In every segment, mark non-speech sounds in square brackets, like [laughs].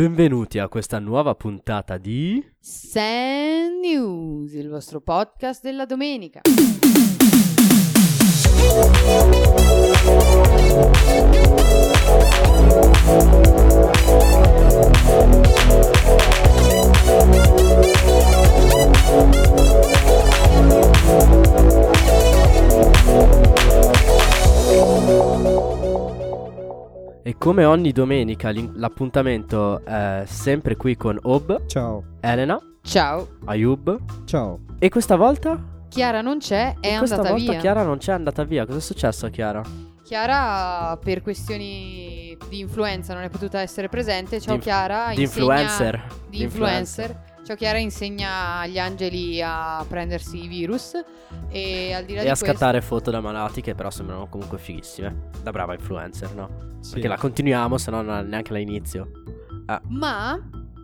Benvenuti a questa nuova puntata di Sand News, il vostro podcast della domenica. E come ogni domenica l'appuntamento è sempre qui con Ob, Ciao, Elena, Ciao, Ayub ciao. e questa volta? Chiara non c'è, è E questa andata volta via. Chiara non c'è, è andata via. Cosa è successo a Chiara? Chiara, per questioni di influenza non è potuta essere presente. Ciao Di- Chiara, Di influencer. Di influencer. Ciao Chiara insegna agli angeli a prendersi i virus e al di là E di a questo scattare foto da malati che però sembrano comunque fighissime. Da brava influencer, no? Sì. Perché la continuiamo, se no non- neanche l'inizio. Ma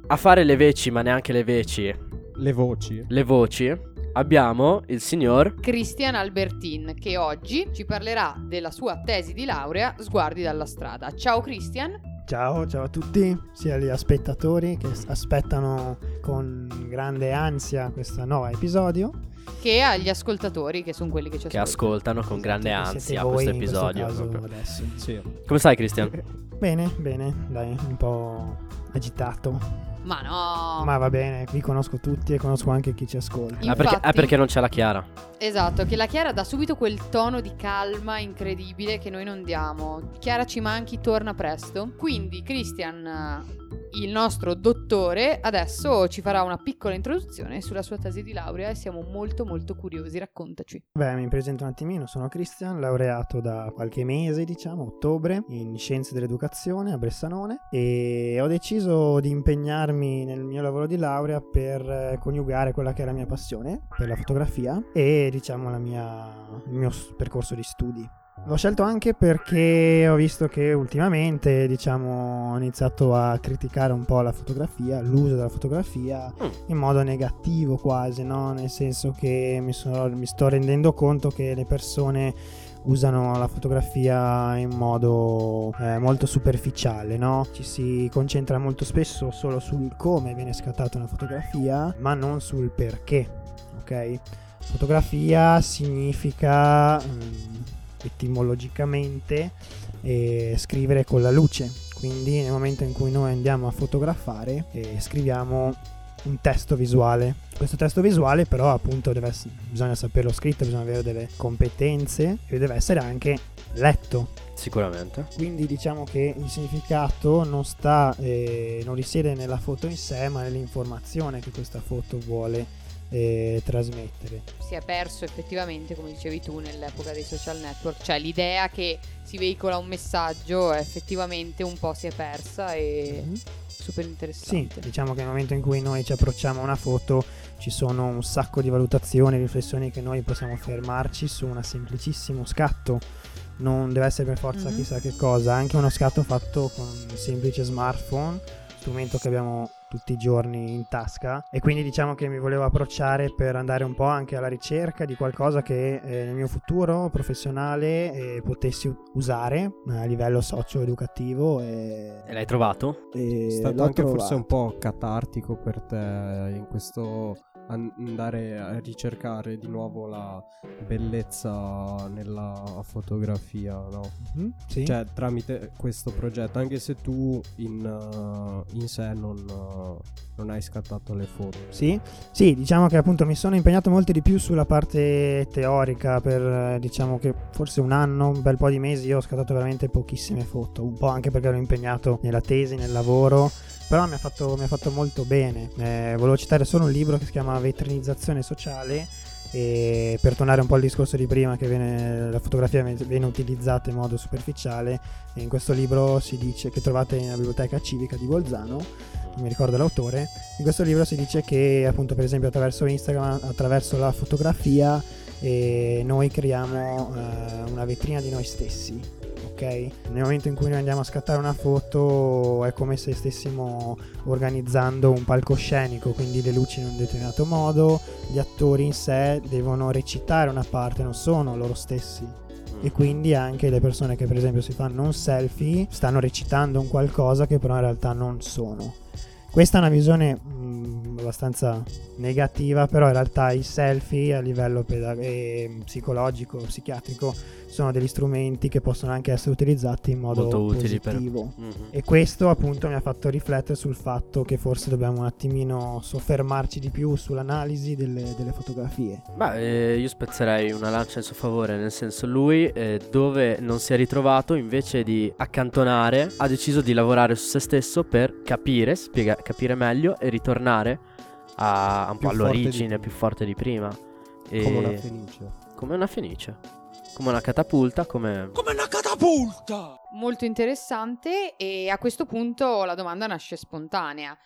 A fare le veci, ma neanche le veci, Le voci. le voci, abbiamo il signor Christian Albertin che oggi ci parlerà della sua tesi di laurea Sguardi dalla strada. Ciao Christian. Ciao, ciao a tutti, sia gli spettatori che aspettano con grande ansia questo nuovo episodio. che agli ascoltatori che sono quelli che ci che ascoltano. ascoltano con grande Esatto, che ansia questo in questo episodio. adesso. Sì. Come stai, Christian? Bene, bene, dai, un po' agitato. Ma no. Ma va bene, vi conosco tutti e conosco anche chi ci ascolta. Infatti- Ah, perché, ah, perché non c'è la Chiara. Esatto, che la Chiara dà subito quel tono di calma incredibile che noi non diamo. Chiara ci manchi, torna presto. Quindi Christian, il nostro dottore, adesso ci farà una piccola introduzione sulla sua tesi di laurea e siamo molto molto curiosi. Raccontaci. Beh, mi presento un attimino, sono Christian, laureato da qualche mese, diciamo, ottobre, in Scienze dell'Educazione a Bressanone e ho deciso di impegnarmi nel mio lavoro di laurea per eh, coniugare quella che è la mia passione per la fotografia e, diciamo, mia- il mio percorso di studi. L'ho scelto anche perché ho visto che ultimamente, diciamo, ho iniziato a criticare un po' la fotografia, l'uso della fotografia Mm. in modo negativo quasi, no? Nel senso che mi, sono- mi sto rendendo conto che le persone usano la fotografia in modo eh, molto superficiale, no? Ci si concentra molto spesso solo sul come viene scattata una fotografia, ma non sul perché, ok? Fotografia significa mm, etimologicamente eh, scrivere con la luce. Quindi nel momento in cui noi andiamo a fotografare, eh, scriviamo un testo visuale. Questo testo visuale però appunto deve essere, bisogna saperlo scritto, bisogna avere delle competenze e deve essere anche letto. Sicuramente. Quindi diciamo che il significato non sta, eh, non risiede nella foto in sé, ma nell'informazione che questa foto vuole eh, trasmettere. Si è perso effettivamente, come dicevi tu, nell'epoca dei social network. Cioè l'idea che si veicola un messaggio effettivamente un po' si è persa e Mhm. super Sì, interessante. diciamo che nel momento in cui noi ci approcciamo a una foto ci sono un sacco di valutazioni, riflessioni che noi possiamo fermarci su un semplicissimo scatto. Non deve essere per forza Mhm. chissà che cosa, anche uno scatto fatto con un semplice smartphone, strumento che abbiamo tutti i giorni in tasca e quindi diciamo che mi volevo approcciare per andare un po' anche alla ricerca di qualcosa che eh, nel mio futuro professionale eh, potessi usare a livello socio-educativo e, E l'hai trovato? e È stato anche trovato. forse un po' catartico per te in questo andare a ricercare di nuovo la bellezza nella fotografia, no? Mhm, sì. Cioè, tramite questo progetto, anche se tu in, uh, in sé non, uh, non hai scattato le foto. Sì, sì, diciamo che appunto mi sono impegnato molto di più sulla parte teorica per eh, diciamo che forse un anno, un bel po' di mesi io ho scattato veramente pochissime foto, un po' anche perché ero impegnato nella tesi, nel lavoro, però mi ha fatto, mi ha fatto molto bene. Eh, volevo citare solo un libro che si chiama Vetrinizzazione sociale e per tornare un po' al discorso di prima che viene- la fotografia viene, utilizzata in modo superficiale, in questo libro si dice che trovate nella biblioteca civica di Bolzano non mi ricordo l'autore, in questo libro si dice che appunto per esempio attraverso Instagram, attraverso la fotografia, eh, noi creiamo eh, una vetrina di noi stessi. Ok? Nel momento in cui noi andiamo a scattare una foto è come se stessimo organizzando un palcoscenico, quindi le luci in un determinato modo, gli attori in sé devono recitare una parte, non sono loro stessi. e quindi anche le persone che per esempio si fanno un selfie stanno recitando un qualcosa che però in realtà non sono. Questa è una visione mh, abbastanza negativa, però in realtà i selfie a livello pedag- e psicologico, psichiatrico sono degli strumenti che possono anche essere utilizzati in modo Molto utili per- positivo. Mhm. E questo appunto mi ha fatto riflettere sul fatto che forse dobbiamo un attimino soffermarci di più sull'analisi delle, delle fotografie. Beh, eh, io spezzerei una lancia in suo favore, nel senso lui eh, dove non si è ritrovato invece di accantonare ha deciso di lavorare su se stesso per capire, spiega- capire meglio e ritornare a, un Più po' all'origine, più forte di prima. E- Come una fenice. come una fenice, come una catapulta, come... Come una catapulta! Molto interessante e a questo punto la domanda nasce spontanea.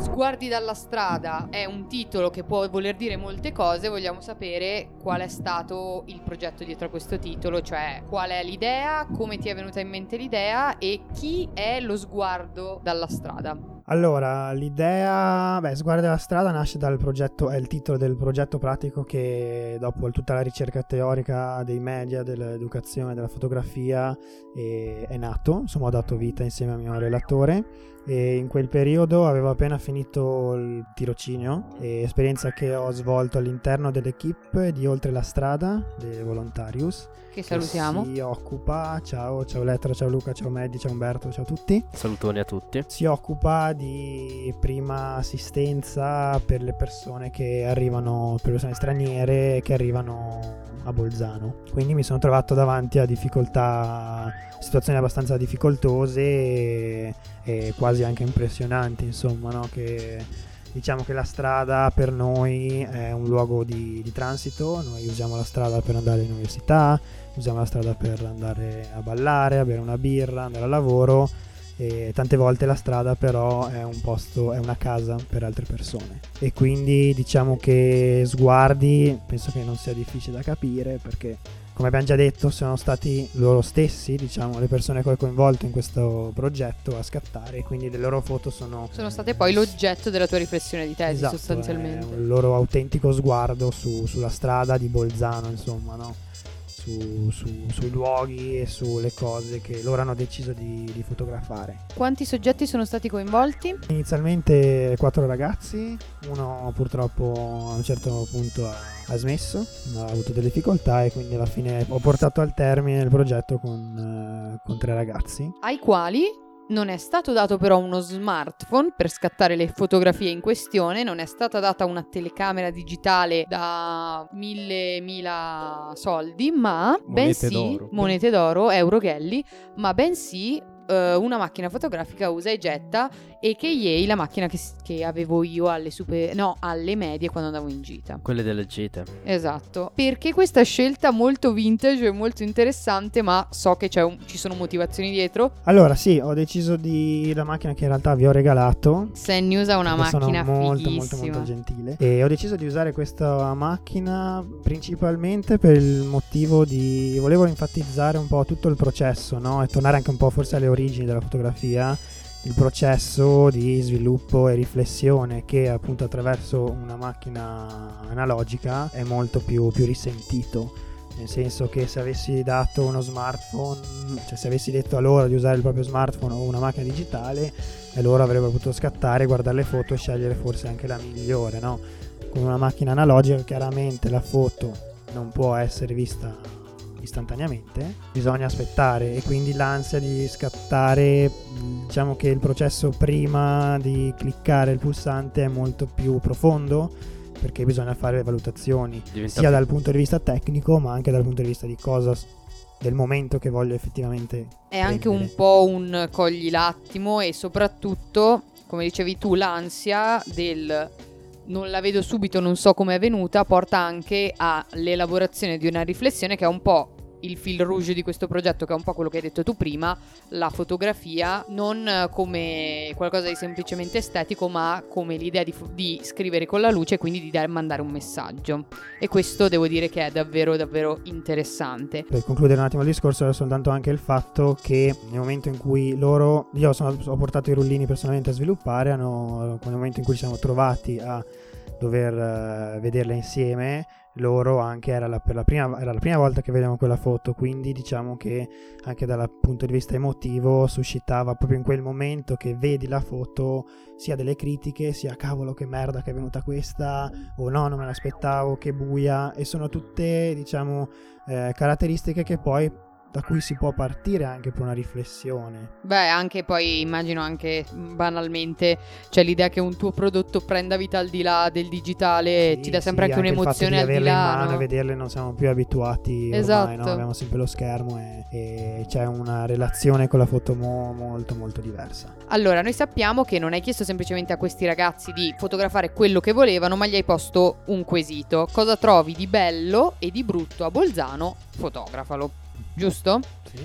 Sguardi dalla strada è un titolo che può voler dire molte cose, vogliamo sapere qual è stato il progetto dietro a questo titolo, cioè qual è l'idea, come ti è venuta in mente l'idea e chi è lo sguardo dalla strada. Allora, l'idea, beh, Sguardi della strada nasce dal progetto, è il titolo del progetto pratico che dopo tutta la ricerca teorica dei media, dell'educazione, della fotografia eh, è nato, insomma ho dato vita insieme al mio relatore e in quel periodo avevo appena finito il tirocinio, e esperienza che ho svolto all'interno dell'equipe di Oltre la Strada, dei Volontarius, Che salutiamo. che si occupa, ciao, ciao Lettra, ciao Luca, ciao Medi, ciao Umberto, ciao a tutti Salutoni a tutti. si occupa di prima assistenza per le persone che arrivano, per persone straniere che arrivano a Bolzano. Quindi mi sono trovato davanti a difficoltà, situazioni abbastanza difficoltose e, e quasi anche impressionanti, insomma, no? che diciamo che la strada per noi è un luogo di, di transito, noi usiamo la strada per andare all'università, usiamo la strada per andare a ballare, a bere una birra, andare al lavoro e tante volte la strada però è un posto, è una casa per altre persone e quindi diciamo che sguardi penso che non sia difficile da capire perché come abbiamo già detto sono stati loro stessi diciamo le persone che ho coinvolto in questo progetto a scattare e quindi le loro foto sono Sono state poi l'oggetto della tua riflessione di tesi Esatto, sostanzialmente. un loro autentico sguardo su- sulla strada di Bolzano insomma no? Su- su- sui luoghi e sulle cose che loro hanno deciso di- di fotografare Quanti soggetti sono stati coinvolti? Inizialmente quattro ragazzi, uno purtroppo a un certo punto ha, smesso, ha avuto delle difficoltà e quindi alla fine ho portato al termine il progetto con, eh, con tre ragazzi. ai quali non è stato dato però uno smartphone per scattare le fotografie in questione, non è stata data una telecamera digitale da mille mila soldi, ma Monete bensì d'oro. monete d'oro, euroghelli, ma bensì eh, una macchina fotografica usa e getta e che yay la macchina che, che avevo io alle super no, alle medie quando andavo in gita. Quelle delle gite. Esatto. Perché questa scelta molto vintage e molto interessante, ma so che c'è un- ci sono motivazioni dietro. Allora sì, ho deciso di la macchina che in realtà vi ho regalato. Sennews ha una macchina sono molto molto molto gentile e ho deciso di usare questa macchina principalmente per il motivo di volevo enfatizzare un po' tutto il processo no? e tornare anche un po' forse alle origini della fotografia il processo di sviluppo e riflessione che appunto attraverso una macchina analogica è molto più, più risentito nel senso che se avessi dato uno smartphone cioè se avessi detto a loro di usare il proprio smartphone o una macchina digitale loro avrebbero potuto scattare, guardare le foto e scegliere forse anche la migliore, no? Con una macchina analogica chiaramente la foto non può essere vista istantaneamente, bisogna aspettare e quindi l'ansia di scattare, diciamo che il processo prima di cliccare il pulsante è molto più profondo perché bisogna fare le valutazioni Diventa sia più- dal punto di vista tecnico ma anche dal punto di vista di cosa del momento che voglio effettivamente È anche prendere. un po' un cogli l'attimo e soprattutto, come dicevi tu, l'ansia del non la vedo subito, non so come è venuta, porta anche all'elaborazione di una riflessione che è un po' il fil rouge di questo progetto, che è un po' quello che hai detto tu prima, la fotografia non come qualcosa di semplicemente estetico, ma come l'idea di, di scrivere con la luce e quindi di dare- mandare un messaggio. E questo devo dire che è davvero, davvero interessante. Per concludere un attimo il discorso, era soltanto anche il fatto che nel momento in cui loro, io sono- ho portato i rullini personalmente a sviluppare, hanno, nel momento in cui ci siamo trovati a dover eh, vederle insieme, loro anche era la, la prima, era la prima volta che vedevamo quella foto, quindi diciamo che anche dal punto di vista emotivo suscitava proprio in quel momento che vedi la foto sia delle critiche, sia cavolo che merda che è venuta questa, o no, non me l'aspettavo, che buia, e sono tutte diciamo eh, caratteristiche che poi da cui si può partire anche per una riflessione. Beh, anche poi immagino anche banalmente, cioè l'idea che un tuo prodotto prenda vita al di là del digitale Sì, ti dà sempre sì, anche, un'emozione il al fatto di là. in mano no? e vederle non siamo più abituati Esatto. ormai, no? abbiamo sempre lo schermo e, e c'è una relazione con la foto mo- molto molto diversa. Allora, noi sappiamo che non hai chiesto semplicemente a questi ragazzi di fotografare quello che volevano, ma gli hai posto un quesito. Cosa trovi di bello e di brutto a Bolzano? Fotografalo. Giusto?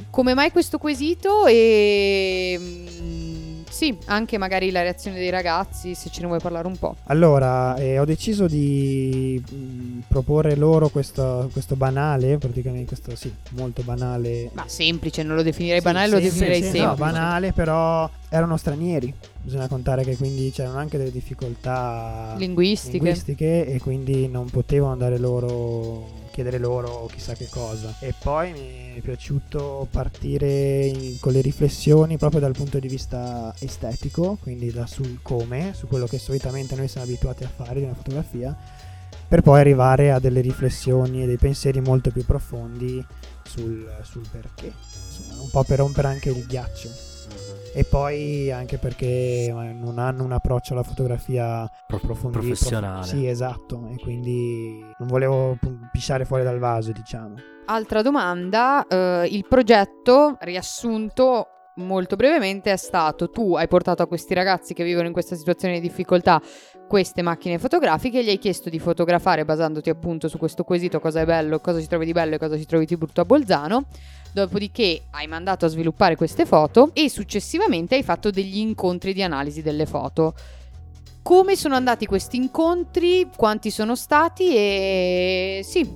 Come mai questo quesito? E mm, sì, anche magari la reazione dei ragazzi, se ce ne vuoi parlare un po'. Allora, eh, ho deciso di mh, proporre loro questo, questo banale, praticamente questo sì, molto banale. Ma semplice, non lo definirei Sì, banale, lo sì, definirei sì, sì, semplice. No, banale, però erano stranieri. Bisogna contare che quindi c'erano anche delle difficoltà Linguistiche. linguistiche e quindi non potevo andare loro chiedere loro chissà che cosa. E poi mi è piaciuto partire in- con le riflessioni proprio dal punto di vista estetico quindi da sul come su quello che solitamente noi siamo abituati a fare di una fotografia per poi arrivare a delle riflessioni e dei pensieri molto più profondi sul, sul perché. Insomma, un po' per rompere anche il ghiaccio e poi anche perché eh, non hanno un approccio alla fotografia Pro- professionale. Sì, esatto, e quindi non volevo pisciare fuori dal vaso, diciamo. Altra domanda, eh, il progetto riassunto molto brevemente è stato tu hai portato a questi ragazzi che vivono in questa situazione di difficoltà queste macchine fotografiche gli hai chiesto di fotografare basandoti appunto su questo quesito cosa è bello, cosa si trovi di bello e cosa si trovi di brutto a Bolzano. Dopodiché hai mandato a sviluppare queste foto e successivamente hai fatto degli incontri di analisi delle foto. Come sono andati questi incontri? Quanti sono stati? E sì,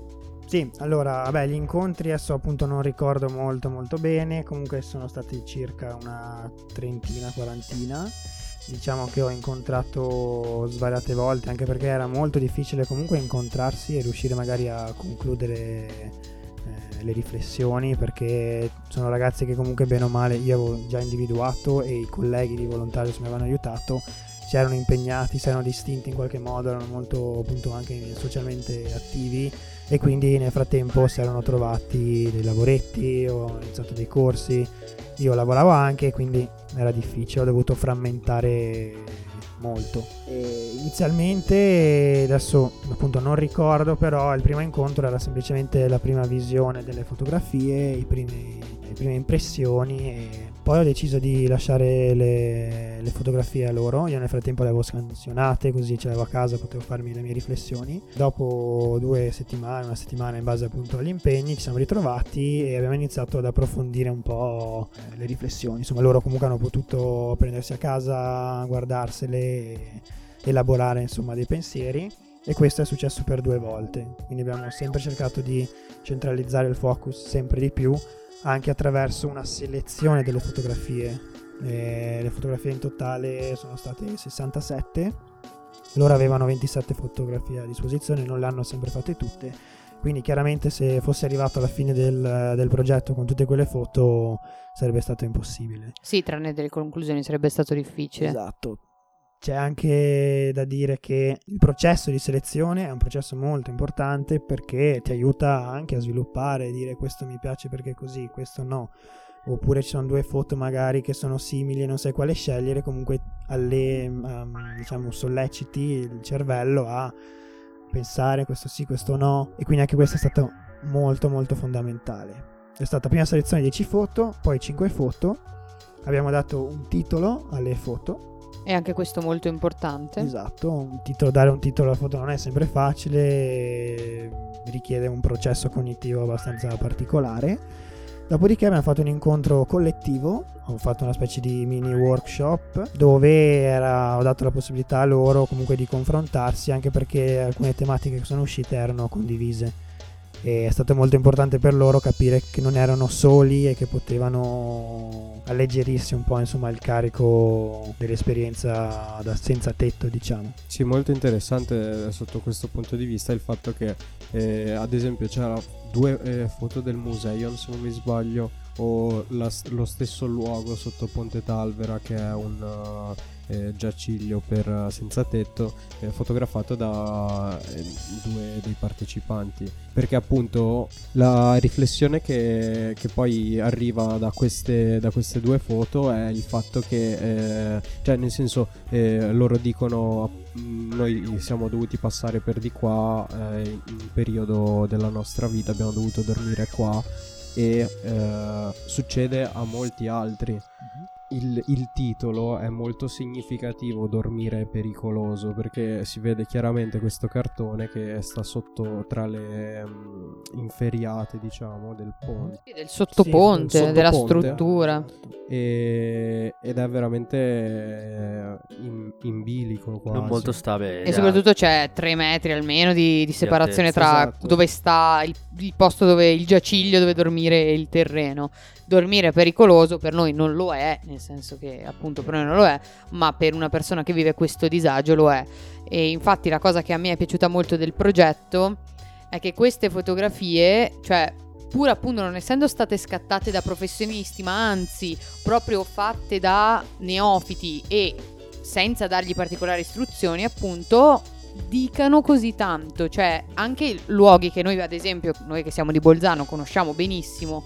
Sì, allora, vabbè, gli incontri adesso appunto non ricordo molto molto bene, comunque sono stati circa una trentina, quarantina. Diciamo che ho incontrato svariate volte, anche perché era molto difficile comunque incontrarsi e riuscire magari a concludere eh, le riflessioni, perché sono ragazzi che comunque bene o male io avevo già individuato e i colleghi di Volontarios mi avevano aiutato, si erano impegnati, si erano distinti in qualche modo, erano molto appunto anche socialmente attivi e quindi nel frattempo si erano trovati dei lavoretti, ho iniziato dei corsi, io lavoravo anche quindi era difficile, ho dovuto frammentare molto. E inizialmente, adesso appunto non ricordo, però il primo incontro era semplicemente la prima visione delle fotografie, primi- le prime impressioni e poi ho deciso di lasciare le, le fotografie a loro. Io nel frattempo le avevo scansionate, così ce le avevo a casa, potevo farmi le mie riflessioni. Dopo due settimane, una settimana in base appunto agli impegni, ci siamo ritrovati e abbiamo iniziato ad approfondire un po' eh, le riflessioni. Insomma, loro comunque hanno potuto prendersi a casa, guardarsele elaborare insomma dei pensieri. E questo è successo per due volte. Quindi abbiamo sempre cercato di centralizzare il focus sempre di più anche attraverso una selezione delle fotografie. Eh, le fotografie in totale sono state 67. Loro avevano 27 fotografie a disposizione, non le hanno sempre fatte tutte. Quindi chiaramente se fosse arrivato alla fine del, del progetto con tutte quelle foto sarebbe stato impossibile. sì, tranne delle conclusioni sarebbe stato difficile. Esatto. C'è anche da dire che il processo di selezione è un processo molto importante perché ti aiuta anche a sviluppare, dire questo mi piace perché così, questo no. Oppure ci sono due foto magari che sono simili e non sai quale scegliere, comunque alle, ehm, diciamo, solleciti il cervello a pensare questo sì, questo no. E quindi anche questo è stato molto molto fondamentale. È stata prima selezione 10 foto, poi 5 foto. Abbiamo dato un titolo alle foto E anche questo molto importante. Esatto, un titolo, dare un titolo alla foto non è sempre facile, richiede un processo cognitivo abbastanza particolare. Dopodiché abbiamo fatto un incontro collettivo, ho fatto una specie di mini workshop dove era- ho dato la possibilità a loro comunque di confrontarsi anche perché alcune tematiche che sono uscite erano condivise è stato molto importante per loro capire che non erano soli e che potevano alleggerirsi un po' insomma il carico dell'esperienza da senza tetto diciamo. Sì, molto interessante sotto questo punto di vista il fatto che eh, ad esempio c'era due eh, foto del museo se non mi sbaglio o la, lo stesso luogo sotto Ponte Talvera che è un uh, eh, giaciglio per uh, senza tetto eh, fotografato da eh, due dei partecipanti perché appunto la riflessione che, che poi arriva da queste, da queste, due foto è il fatto che eh, cioè nel senso eh, loro dicono mm, noi siamo dovuti passare per di qua in un periodo della nostra vita abbiamo dovuto dormire qua e eh, succede a molti altri. Il, il, titolo è molto significativo dormire è pericoloso perché si vede chiaramente questo cartone che sta sotto tra le um, inferiate diciamo del ponte. Del sottoponte, sì, del della struttura. E, ed è veramente eh, in, in, bilico quasi. non molto stabile e soprattutto c'è tre metri almeno di, di separazione tra esatto. dove sta il, il posto dove il giaciglio dove dormire e il terreno. Dormire è pericoloso, per noi non lo è, nel senso che appunto per noi non lo è, ma per una persona che vive questo disagio lo è. E infatti la cosa che a me è piaciuta molto del progetto è che queste fotografie, cioè pur appunto non essendo state scattate da professionisti, ma anzi proprio fatte da neofiti e senza dargli particolari istruzioni, appunto dicano così tanto, cioè anche luoghi che noi ad esempio, noi che siamo di Bolzano conosciamo benissimo,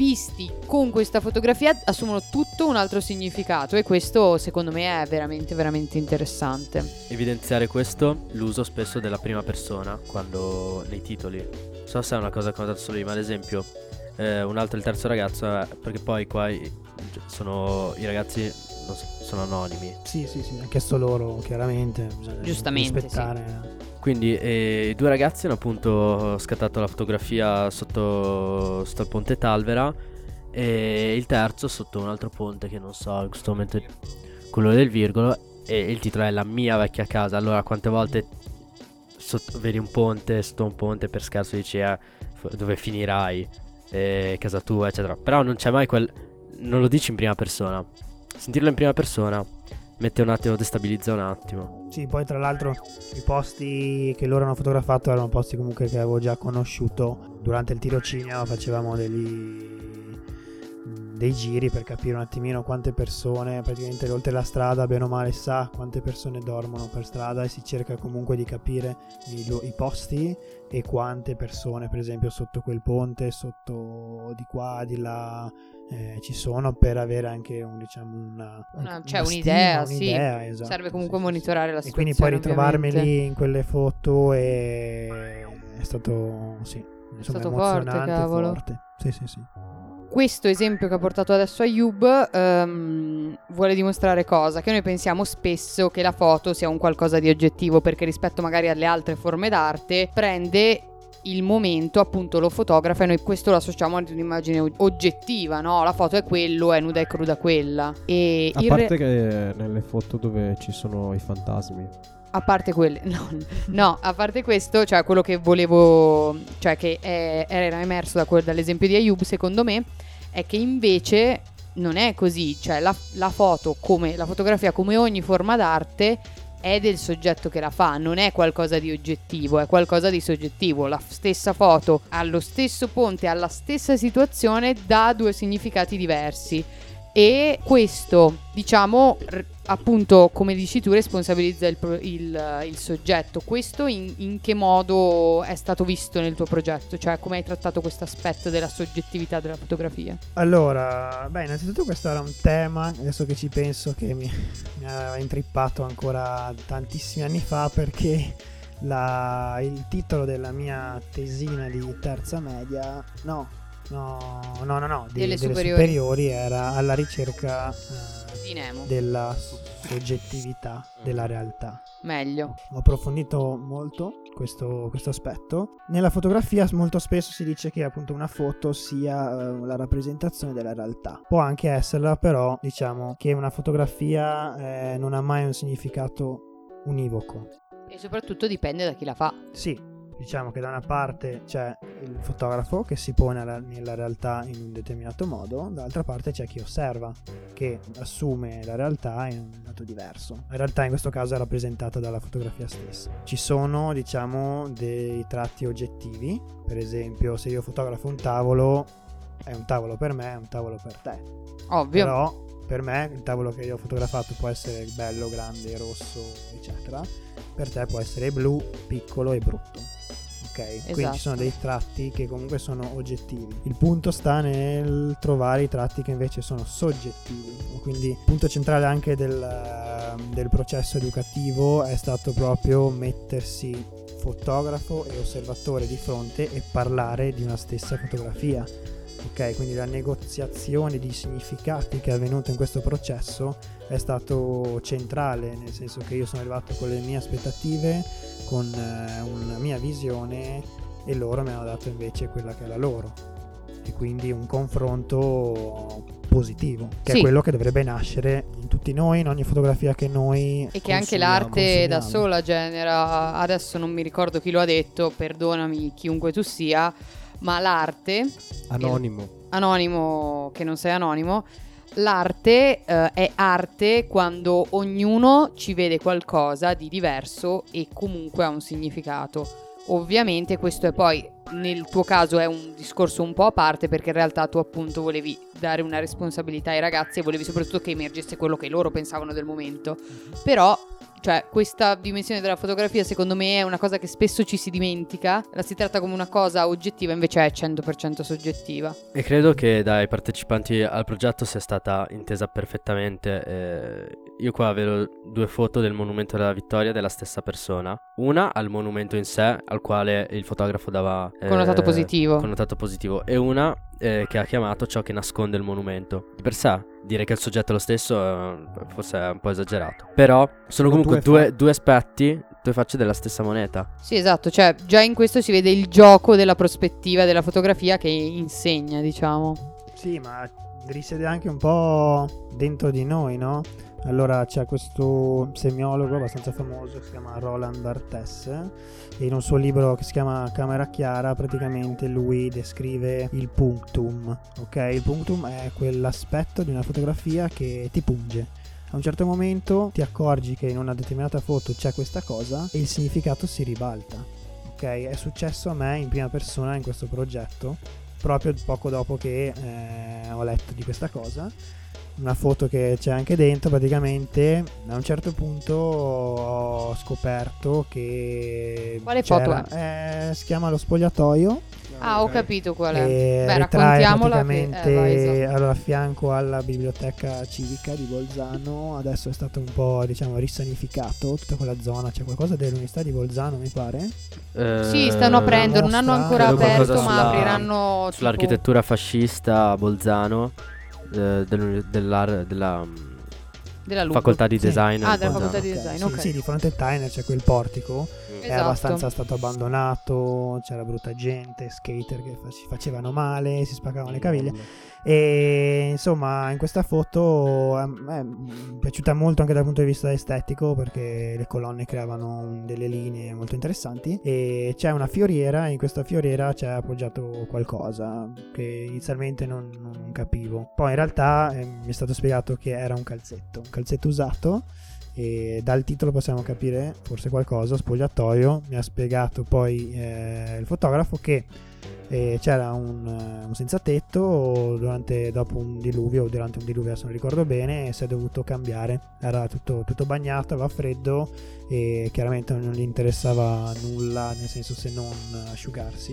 visti con questa fotografia assumono tutto un altro significato e questo secondo me è veramente veramente interessante. Evidenziare questo, l'uso spesso della prima persona quando nei titoli. Non so se è una cosa che ho notato solo io, ma ad esempio eh, un altro il terzo ragazzo è perché poi qua sono i ragazzi sono anonimi. Sì, sì, sì, ha chiesto loro chiaramente. Giustamente. Rispettare. Sì. Quindi eh, due ragazzi hanno appunto scattato la fotografia sotto, sotto il ponte Talvera e il terzo sotto un altro ponte che non so in questo momento è quello del virgolo e il titolo è La mia vecchia casa. Allora quante volte sotto, vedi un ponte sotto un ponte per scherzo dici eh, dove finirai, eh, casa tua eccetera. Però non c'è mai quel... non lo dici in prima persona. Sentirlo in prima persona mette un attimo, destabilizza un attimo. Sì, poi tra l'altro i posti che loro hanno fotografato erano posti comunque che avevo già conosciuto durante il tirocinio, facevamo degli dei giri per capire un attimino quante persone praticamente oltre la strada bene o male sa quante persone dormono per strada e si cerca comunque di capire i, i posti e quante persone per esempio sotto quel ponte sotto di qua di là eh, ci sono per avere anche un, diciamo, una, una, cioè una un'idea, stima, un'idea sì. esatto, serve comunque sì, monitorare la situazione e quindi poi ritrovarmi ovviamente. lì in quelle foto è, è stato sì, insomma, è stato emozionante forte, forte. Sì, sì, sì questo esempio che ha portato adesso Ayub um, vuole dimostrare cosa? Che noi pensiamo spesso che la foto sia un qualcosa di oggettivo perché rispetto magari alle altre forme d'arte prende il momento appunto lo fotografa e noi questo lo associamo ad un'immagine oggettiva, no? La foto è quello, è nuda e cruda quella. E a parte re... che nelle foto dove ci sono i fantasmi. A parte quelle, [laughs] no, no, a parte questo, cioè quello che volevo, cioè che è, era emerso da quel, dall'esempio di Ayub, secondo me, è che invece non è così, cioè la, la foto come, la fotografia come ogni forma d'arte è del soggetto che la fa, non è qualcosa di oggettivo, è qualcosa di soggettivo. La stessa foto allo stesso ponte, alla stessa situazione, dà due significati diversi e questo, diciamo, appunto, come dici tu, responsabilizza il, pro- il, il soggetto. Questo in-, in, che modo è stato visto nel tuo progetto? Cioè, come hai trattato questo aspetto della soggettività della fotografia? Allora, beh, innanzitutto questo era un tema, adesso che ci penso, che mi, mi aveva intrippato ancora tantissimi anni fa perché... La, il titolo della mia tesina di terza media, no, No, no, no, no, di, delle, delle superiori. superiori. era alla ricerca eh, della soggettività della realtà. Meglio. Ho approfondito molto questo, questo, aspetto. Nella fotografia molto spesso si dice che appunto una foto sia uh, la rappresentazione della realtà. Può anche esserla, però diciamo che una fotografia eh, non ha mai un significato univoco. E soprattutto dipende da chi la fa. Sì, diciamo che da una parte c'è il fotografo che si pone alla- nella realtà in un determinato modo, dall'altra parte c'è chi osserva, che assume la realtà in un lato diverso. La realtà in questo caso è rappresentata dalla fotografia stessa. Ci sono, diciamo, dei tratti oggettivi, per esempio se io fotografo un tavolo, è un tavolo per me, è un tavolo per te. Ovvio. Però per me il tavolo che io ho fotografato può essere bello, grande, rosso, eccetera. Per te può essere blu, piccolo e brutto. Ok? Quindi Esatto. ci sono dei tratti che comunque sono oggettivi. Il punto sta nel trovare i tratti che invece sono soggettivi. Quindi il punto centrale anche del, ehm, del processo educativo è stato proprio mettersi fotografo e osservatore di fronte e parlare di una stessa fotografia. Ok, quindi la negoziazione di significati che è avvenuta in questo processo è stato centrale, nel senso che io sono arrivato con le mie aspettative, con eh, una mia visione e loro mi hanno dato invece quella che è la loro. E quindi un confronto positivo, che Sì. è quello che dovrebbe nascere in tutti noi, in ogni fotografia che noi E che anche l'arte da sola genera, adesso non mi ricordo chi lo ha detto, perdonami chiunque tu sia, ma l'arte, Anonimo. anonimo che non sei anonimo, l'arte eh, è arte quando ognuno ci vede qualcosa di diverso e comunque ha un significato. Ovviamente questo è poi nel tuo caso è un discorso un po' a parte perché in realtà tu appunto volevi dare una responsabilità ai ragazzi e volevi soprattutto che emergesse quello che loro pensavano del momento. Però, cioè, questa dimensione della fotografia secondo me è una cosa che spesso ci si dimentica, la si tratta come una cosa oggettiva, invece è 100% soggettiva. E credo che dai partecipanti al progetto sia stata intesa perfettamente. eh, io qua vedo due foto del monumento della vittoria della stessa persona. Una al monumento in sé, al quale il fotografo dava eh, Connotato positivo. connotato positivo, e una eh, che ha chiamato ciò che nasconde il monumento. Di per sé, dire che il soggetto è lo stesso eh, forse è un po' esagerato. Però sono Sono comunque due due, due aspetti, due facce della stessa moneta. Sì, esatto, cioè già in questo si vede il gioco della prospettiva della fotografia che insegna, diciamo. Sì, ma risiede anche un po' dentro di noi, no? Allora c'è questo semiologo abbastanza famoso che si chiama Roland Barthes e in un suo libro che si chiama Camera Chiara praticamente lui descrive il punctum, ok? Il punctum è quell'aspetto di una fotografia che ti punge. A un certo momento ti accorgi che in una determinata foto c'è questa cosa e il significato si ribalta. Ok, è successo a me in prima persona in questo progetto proprio poco dopo che eh, ho letto di questa cosa. Una foto che c'è anche dentro, praticamente a un certo punto ho scoperto che. Quale foto eh, si chiama Lo spogliatoio. Ah, ho capito qual è. E Beh, ritrae raccontiamola. Che... praticamente Eh, esatto. allora, a fianco alla biblioteca civica di Bolzano. Adesso è stato un po', diciamo, risanificato tutta quella zona. C'è qualcosa dell'università di Bolzano, mi pare. Eh, Sì, stanno aprendo, non hanno ancora aperto, ma sulla- apriranno tipo- Sull'architettura fascista a Bolzano eh, della mm, della Lupo. facoltà di Sì. design. Ah, di della facoltà di Ok, design, sì, ok. sì, di fronte al Tyner c'è quel portico. Mm. Esatto. abbastanza stato abbandonato. C'era brutta gente, skater che si facevano male, si spaccavano le caviglie. E insomma, in questa foto me è piaciuta molto anche dal punto di vista estetico perché le colonne creavano delle linee molto interessanti. E c'è una fioriera, e in questa fioriera c'è appoggiato qualcosa che inizialmente non, non capivo. Poi in realtà eh, mi è stato spiegato che era un calzetto, un calzetto usato. E dal titolo possiamo capire forse qualcosa. Spogliatoio. Mi ha spiegato poi eh, il fotografo che e c'era un, eh, un senza tetto durante, dopo un diluvio o durante un diluvio adesso non ricordo bene e si è dovuto cambiare. Era tutto, tutto bagnato aveva freddo e chiaramente non gli interessava nulla nel senso se non asciugarsi.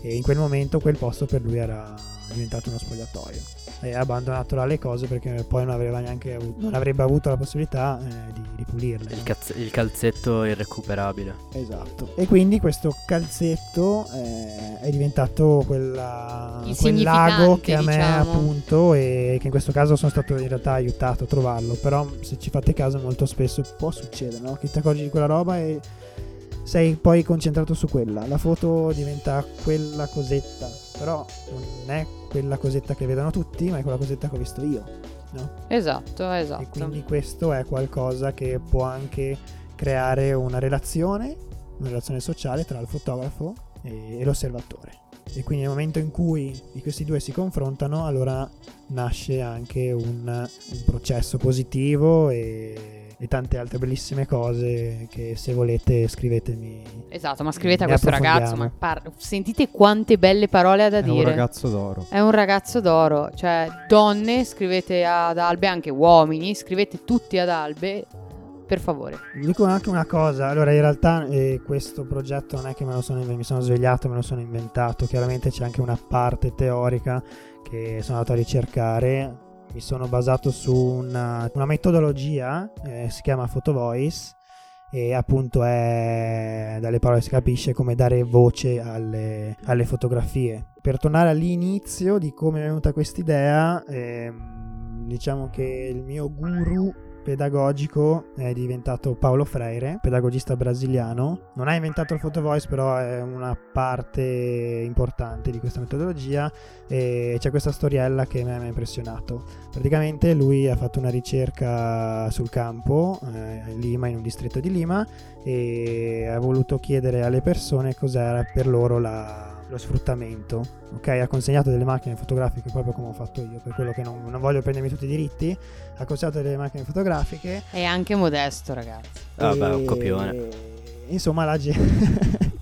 E in quel momento quel posto per lui era diventato uno spogliatoio e ha abbandonato là le cose perché poi non, aveva neanche avuto- non avrebbe avuto la possibilità eh, di, di pulirle Il, no? caz- il calzetto irrecuperabile. Esatto. E quindi questo calzetto eh, è diventato quella, quel lago che a me diciamo. appunto e che in questo caso sono stato in realtà aiutato a trovarlo. Però se ci fate caso molto spesso può succedere, no? Che ti accorgi di quella roba e sei poi concentrato su quella. La foto diventa quella cosetta, però non è quella cosetta che vedono tutti, ma è quella cosetta che ho visto io. No? Esatto, E esatto. quindi questo è qualcosa che può anche creare una relazione una relazione sociale tra il fotografo e, e l'osservatore. E quindi nel momento in cui questi due si confrontano, allora nasce anche un, un processo positivo e e tante altre bellissime cose che se volete scrivetemi. Esatto, ma scrivete a questo ragazzo, ma par- sentite quante belle parole ha da È dire. un ragazzo d'oro. È un ragazzo d'oro, cioè donne scrivete ad Albe, anche uomini, scrivete tutti ad Albe, per favore. Vi dico anche una cosa, allora in realtà eh, questo progetto non è che me lo sono, mi sono svegliato, me lo sono inventato, chiaramente c'è anche una parte teorica che sono andato a ricercare mi sono basato su una, una metodologia, eh, si chiama Photo Voice e appunto è dalle parole si capisce come dare voce alle, alle fotografie. Per tornare all'inizio di come è venuta quest'idea, ehm, diciamo che il mio guru pedagogico è diventato Paolo Freire, pedagogista brasiliano. Non ha inventato il photo voice, però è una parte importante di questa metodologia e c'è questa storiella che mi ha impressionato. Praticamente lui ha fatto una ricerca sul campo eh, a Lima, in un distretto di Lima e ha voluto chiedere alle persone cos'era per loro la lo sfruttamento. Ok, ha consegnato delle macchine fotografiche proprio come ho fatto io, per quello che non, non voglio prendermi tutti i diritti. Ha consegnato delle macchine fotografiche. È anche modesto, ragazzi. Ah, vabbè, un copione. Insomma, la gente. [laughs]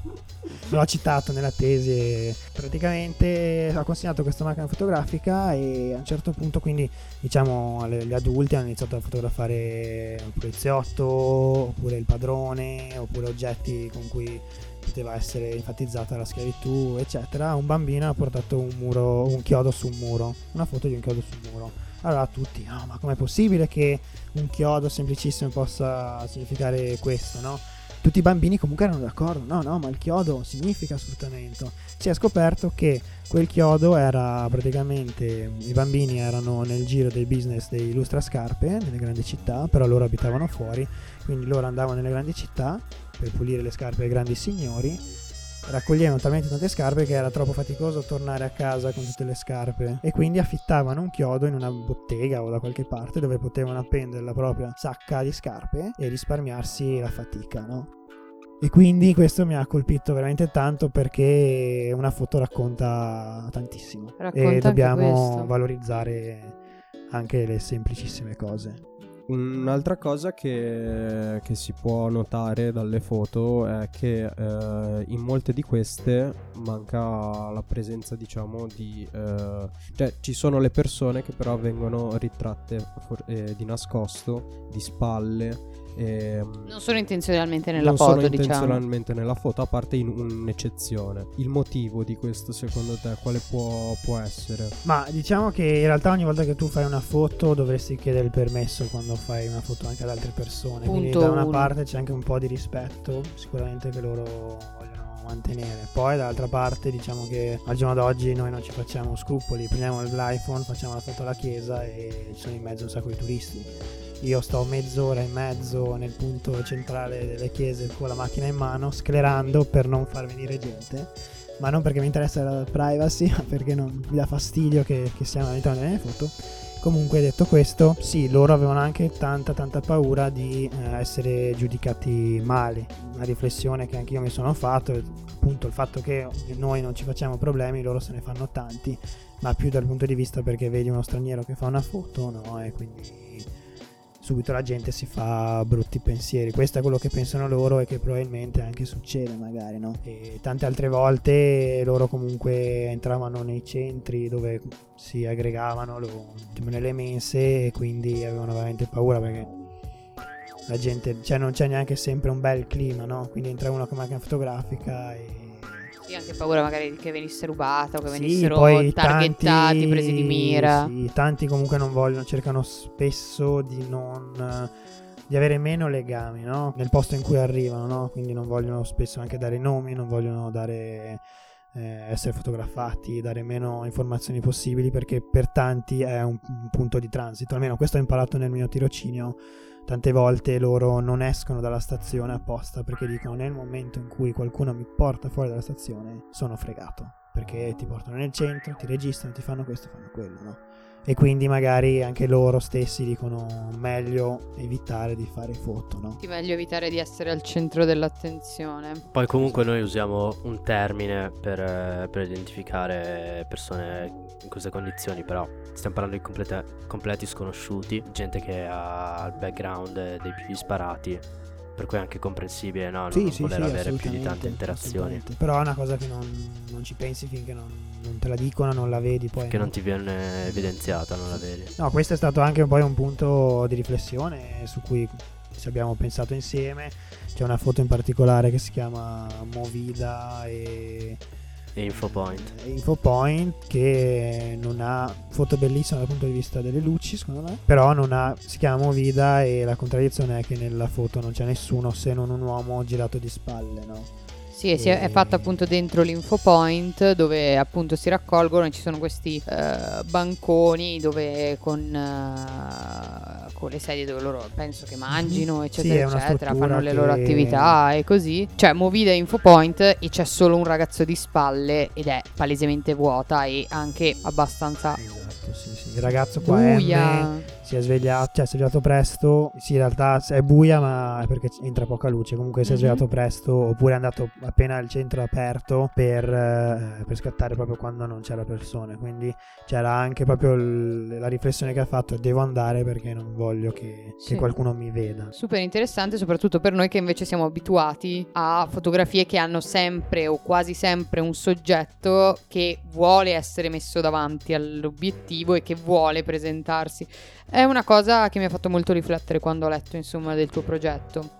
L'ho citato nella tesi. Praticamente ha consegnato questa macchina fotografica e a un certo punto, quindi, diciamo, gli adulti hanno iniziato a fotografare un poliziotto, oppure il padrone, oppure oggetti con cui poteva essere enfatizzata la schiavitù, eccetera, un bambino ha portato un, muro, un chiodo su un muro, una foto di un chiodo sul muro. Allora tutti, no, ma com'è possibile che un chiodo semplicissimo possa significare questo, no? Tutti i bambini comunque erano d'accordo, no, no, ma il chiodo significa sfruttamento. Si è scoperto che quel chiodo era praticamente, i bambini erano nel giro del business dei lustrascarpe nelle grandi città, però loro abitavano fuori, quindi loro andavano nelle grandi città per pulire le scarpe ai grandi signori. Raccoglievano talmente tante scarpe che era troppo faticoso tornare a casa con tutte le scarpe e quindi affittavano un chiodo in una bottega o da qualche parte dove potevano appendere la propria sacca di scarpe e risparmiarsi la fatica, no? E quindi questo mi ha colpito veramente tanto perché una foto racconta tantissimo Racconta e dobbiamo valorizzare anche le semplicissime cose. Un'altra cosa che, che, si può notare dalle foto è che eh, in molte di queste manca la presenza, diciamo, di... Eh, cioè ci sono le persone che però vengono ritratte eh, di nascosto, di spalle. Ehm, Non sono intenzionalmente nella non foto, sono diciamo. intenzionalmente nella foto, a parte in un'eccezione. Il motivo di questo, secondo te, quale può, può essere? Ma diciamo che in realtà ogni volta che tu fai una foto dovresti chiedere il permesso quando fai una foto anche ad altre persone. Quindi Punto da una uno. parte c'è anche un po' di rispetto, sicuramente che loro vogliono mantenere. Poi dall'altra parte diciamo che al giorno d'oggi noi non ci facciamo scrupoli, prendiamo l'iPhone, facciamo la foto alla chiesa e ci sono in mezzo un sacco di turisti. Io sto mezz'ora e mezzo nel punto centrale delle chiese con la macchina in mano, sclerando per non far venire gente ma non perché mi interessa la privacy, [laughs] ma perché non mi dà fastidio che, che siano all'interno delle mie foto. Comunque detto questo, sì, loro avevano anche tanta tanta paura di eh, essere giudicati male. Una riflessione che anche io mi sono fatto, appunto il fatto che noi non ci facciamo problemi, loro se ne fanno tanti, ma più dal punto di vista perché vedi uno straniero che fa una foto, no? E quindi subito la gente si fa brutti pensieri. Questo è quello che pensano loro e che probabilmente anche succede magari, no? E tante altre volte loro comunque entravano nei centri dove si aggregavano lo- nelle mense e quindi avevano veramente paura perché la gente, cioè non c'è neanche sempre un bel clima, no? Quindi entra uno con macchina fotografica e Sì, anche paura magari che venisse rubata o che sì, venissero poi targettati, tanti- presi di mira. Sì, tanti comunque non vogliono, cercano spesso di non di avere meno legami, no? Nel posto in cui arrivano, no? Quindi non vogliono spesso anche dare nomi, non vogliono dare eh, essere fotografati, dare meno informazioni possibili perché per tanti è un, un punto di transito. Almeno questo ho imparato nel mio tirocinio. Tante volte loro non escono dalla stazione apposta perché dicono nel momento in cui qualcuno mi porta fuori dalla stazione sono fregato. perché ti portano nel centro, ti registrano, ti fanno questo, fanno quello, no? E quindi magari anche loro stessi dicono meglio evitare di fare foto, no? Sì, meglio evitare di essere al centro dell'attenzione. Poi comunque noi usiamo un termine per, per identificare persone in queste condizioni, però stiamo parlando di complete- completi sconosciuti, gente che ha il background dei più disparati. Per cui è anche comprensibile, no? Non voler avere più di tante interazioni. Però è una cosa che non, non ci pensi finché non, non te la dicono, non la vedi poi. Che no? non ti viene evidenziata, non la vedi. No, questo è stato anche poi un punto di riflessione su cui ci abbiamo pensato insieme. C'è una foto in particolare che si chiama Movida E Infopoint. Infopoint che non ha foto bellissima dal punto di vista delle luci, secondo me, però non ha si chiama Movida e la contraddizione è che nella foto non c'è nessuno se non un uomo girato di spalle, no? Sì, e si è, è fatta appunto dentro l'infopoint dove appunto si raccolgono e ci sono questi eh, banconi dove con, eh, con le sedie dove loro penso che mangino, eccetera, Sì, eccetera, fanno le che- loro attività e così. Cioè, Movida Infopoint e c'è solo un ragazzo di spalle ed è palesemente vuota e anche abbastanza Esatto, sì, sì. Il ragazzo qua M si è svegliato, cioè si è svegliato presto. Sì, in realtà è buia, ma è perché entra poca luce. Comunque si è Mhm. svegliato presto, oppure è andato appena il centro aperto per, eh, per scattare proprio quando non c'era persone. Quindi c'era anche proprio il- la riflessione che ha fatto: devo andare perché non voglio che, Sì. che qualcuno mi veda. Super interessante, soprattutto per noi che invece siamo abituati a fotografie che hanno sempre o quasi sempre un soggetto che vuole essere messo davanti all'obiettivo e che vuole presentarsi. È una cosa che mi ha fatto molto riflettere quando ho letto, insomma, del tuo progetto.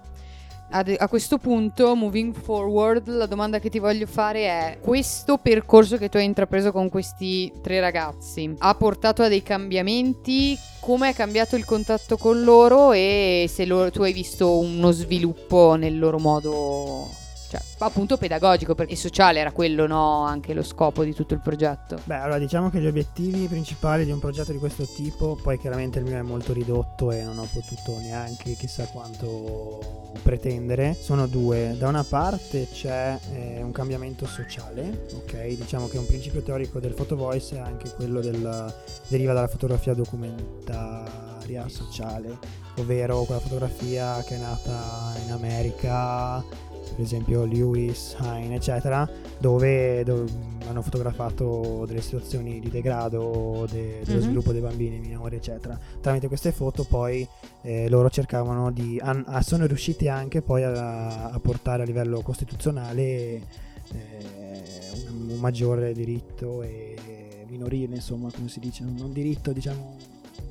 Ad- a questo punto, moving forward, la domanda che ti voglio fare è: questo percorso che tu hai intrapreso con questi tre ragazzi ha portato a dei cambiamenti? Come è cambiato il contatto con loro e se loro- tu hai visto uno sviluppo nel loro modo, cioè appunto pedagogico e sociale, era quello, no? Anche lo scopo di tutto il progetto. Beh, allora diciamo che gli obiettivi principali di un progetto di questo tipo, poi chiaramente il mio è molto ridotto e non ho potuto neanche chissà quanto pretendere, sono due. Da una parte c'è eh, un cambiamento sociale, ok? Diciamo che un principio teorico del photovoice è anche quello del deriva dalla fotografia documentaria sociale, ovvero quella fotografia che è nata in America, per esempio Lewis, Hine, eccetera, dove, dove hanno fotografato delle situazioni di degrado de- dello Mhm. sviluppo dei bambini minori, eccetera. Tramite queste foto poi eh, loro cercavano di... han- ah, sono riusciti anche poi a, a portare a livello costituzionale eh, un, un maggiore diritto e minorile, insomma, come si dice, un, un diritto, diciamo,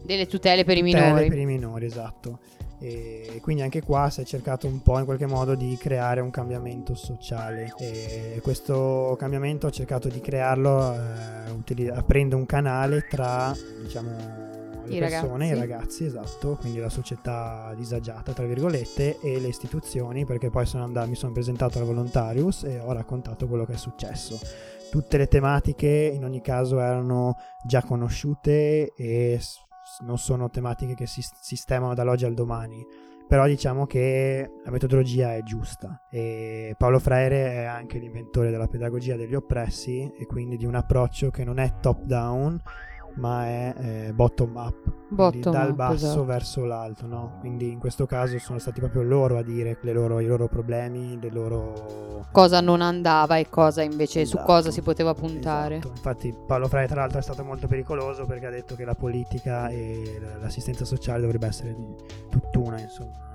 Delle tutele per i tutele minori. per i minori, esatto. E quindi anche qua si è cercato un po' in qualche modo di creare un cambiamento sociale. E questo cambiamento ho cercato di crearlo eh, utili- aprendo un canale tra diciamo le I persone, ragazzi. i ragazzi, esatto, quindi la società disagiata, tra virgolette, e le istituzioni, perché poi sono andato, mi sono presentato al Volontarius e ho raccontato quello che è successo. Tutte le tematiche in ogni caso erano già conosciute e non sono tematiche che si sistemano dall'oggi al domani. Però diciamo che la metodologia è giusta e Paolo Freire è anche l'inventore della pedagogia degli oppressi e quindi di un approccio che non è top down ma è eh, bottom up, Bottom dal up, basso esatto. verso l'alto, no? Quindi in questo caso sono stati proprio loro a dire le loro- i loro problemi, le loro Cosa non andava e cosa invece su Esatto. cosa si poteva puntare. Esatto. Infatti Paolo Freire tra l'altro è stato molto pericoloso perché ha detto che la politica e l'assistenza sociale dovrebbe essere tutt'una, insomma.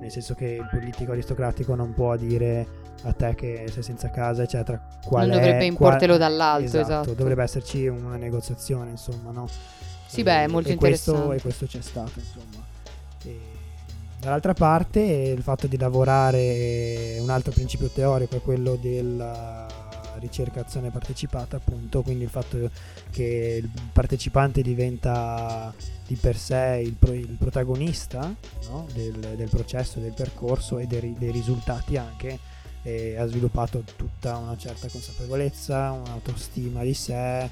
Nel senso che il politico aristocratico non può dire a te che sei senza casa, eccetera. Qual Non è- dovrebbe importelo qual- dall'alto, esatto. Dovrebbe esserci una negoziazione, insomma, no? Sì, beh, è molto e questo, interessante. e questo c'è stato, insomma. E dall'altra parte il fatto di lavorare un altro principio teorico è quello della ricercazione partecipata, appunto, quindi il fatto che il partecipante diventa di per sé il, pro- il protagonista no? del, del processo, del percorso e dei, dei risultati anche, e ha sviluppato tutta una certa consapevolezza, un'autostima di sé,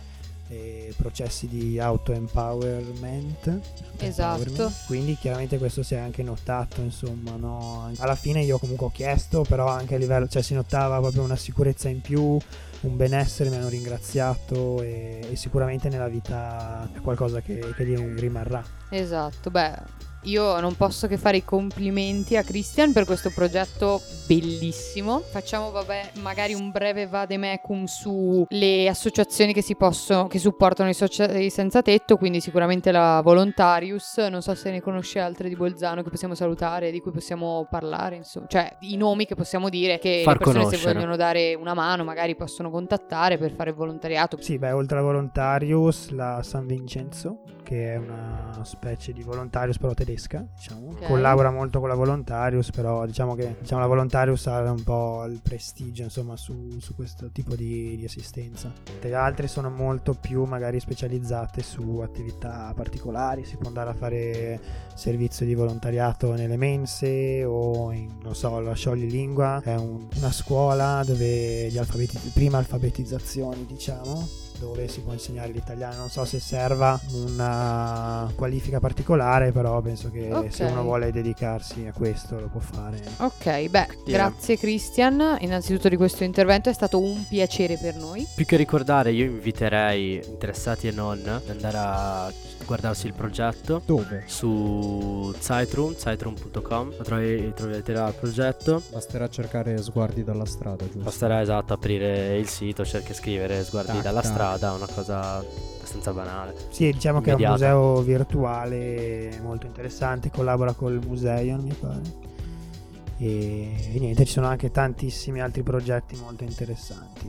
processi di auto-empowerment. Esatto. Empowerment. Quindi chiaramente questo si è anche notato, insomma, no? Alla fine io comunque ho chiesto, però anche a livello, cioè si notava proprio una sicurezza in più, un benessere, mi hanno ringraziato e, e sicuramente nella vita è qualcosa che, che gli rimarrà. Esatto, beh, io non posso che fare i complimenti a Christian per questo progetto bellissimo. Facciamo, vabbè, magari un breve vademecum sulle associazioni che si possono, che supportano i, socia- i senza tetto, quindi sicuramente la Volontarius. Non so se ne conosce altre di Bolzano che possiamo salutare, di cui possiamo parlare, insomma. Cioè, i nomi che possiamo dire che Far le persone conoscere. se vogliono dare una mano magari possono contattare per fare volontariato. Sì, beh, oltre a Volontarius, la San Vincenzo, che è una specie di Volontarius però tedesca, diciamo. Ok. Collabora molto con la Volontarius, però diciamo che diciamo, la Volontarius ha un po' il prestigio, insomma, su, su questo tipo di, di assistenza. Le altre sono molto più magari specializzate su attività particolari, si può andare a fare servizio di volontariato nelle mense o in, non so, la Sciogli Lingua, è un- una scuola dove gli alfabeti, prima alfabetizzazioni, diciamo, dove si può insegnare l'italiano. Non so se serva una qualifica particolare, però penso che Ok. se uno vuole dedicarsi a questo lo può fare. Ok, beh, grazie Christian. Innanzitutto di questo intervento è stato un piacere per noi. Più che ricordare, io inviterei interessati e non ad andare a guardarsi il progetto Dove? su Zeitroom, zeitroom.com. Lo trovi- troverete là il progetto. Basterà cercare sguardi dalla strada, giusto? Basterà esatto aprire il sito, cerchi scrivere sguardi Tac, dalla tac. strada, una cosa abbastanza banale. Sì, diciamo che è un Immediata. museo virtuale molto interessante, collabora col Museion, mi pare. E, e niente, ci sono anche tantissimi altri progetti molto interessanti.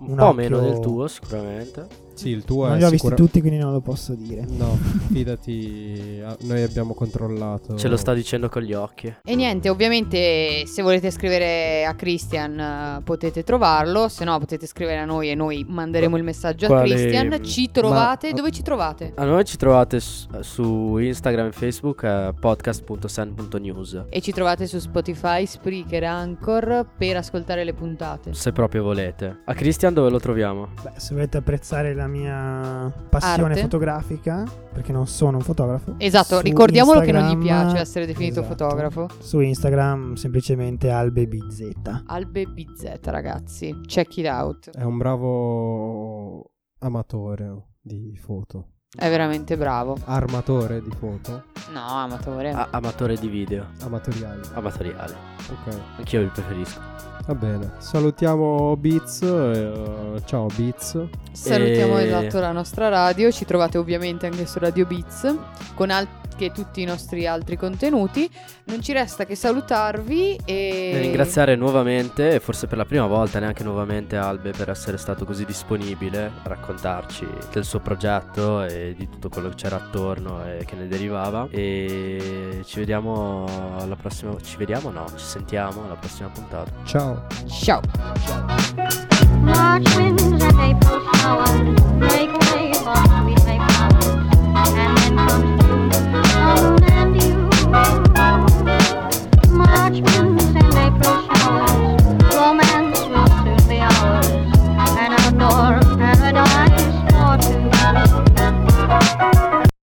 Un, Un po' occhio- meno del tuo sicuramente. Sì, il tuo non è li ho visti sicura- tutti, quindi non lo posso dire. No, fidati, noi abbiamo controllato. Ce lo sta dicendo con gli occhi. E niente, ovviamente se volete scrivere a Christian eh, potete trovarlo, se no potete scrivere a noi e noi manderemo il messaggio a Quali- Christian. Ci trovate? Ma- Dove ci trovate? A noi ci trovate su, Instagram e Facebook eh, podcast.sen.news. E ci trovate su Spotify, Spreaker, Anchor per ascoltare le puntate. Se proprio volete. A Christian dove lo troviamo? Beh, se volete apprezzare la mia passione Arte. fotografica, perché non sono un fotografo. Esatto, su ricordiamolo che non gli Instagram- piace essere definito Esatto. fotografo. Su Instagram semplicemente albebz. Albe BZ, ragazzi. Check it out. È un bravo amatore di foto. È veramente bravo. Armatore di foto. No, amatore. A- amatore di video. Amatoriali. Amatoriale. Ok, Anch'io li preferisco. Va bene. Salutiamo Beats. eh, ciao Beats. Salutiamo E- esatto la nostra radio, ci trovate ovviamente anche su Radio Beats con anche tutti i nostri altri contenuti. Non ci resta che salutarvi e E ringraziare nuovamente, e forse per la prima volta neanche nuovamente Albe per essere stato così disponibile a raccontarci del suo progetto e di tutto quello che c'era attorno e che ne derivava. E ci vediamo alla prossima. Ci vediamo? No, ci sentiamo alla prossima puntata. Ciao. Ciao. Flowers, and then comes down and you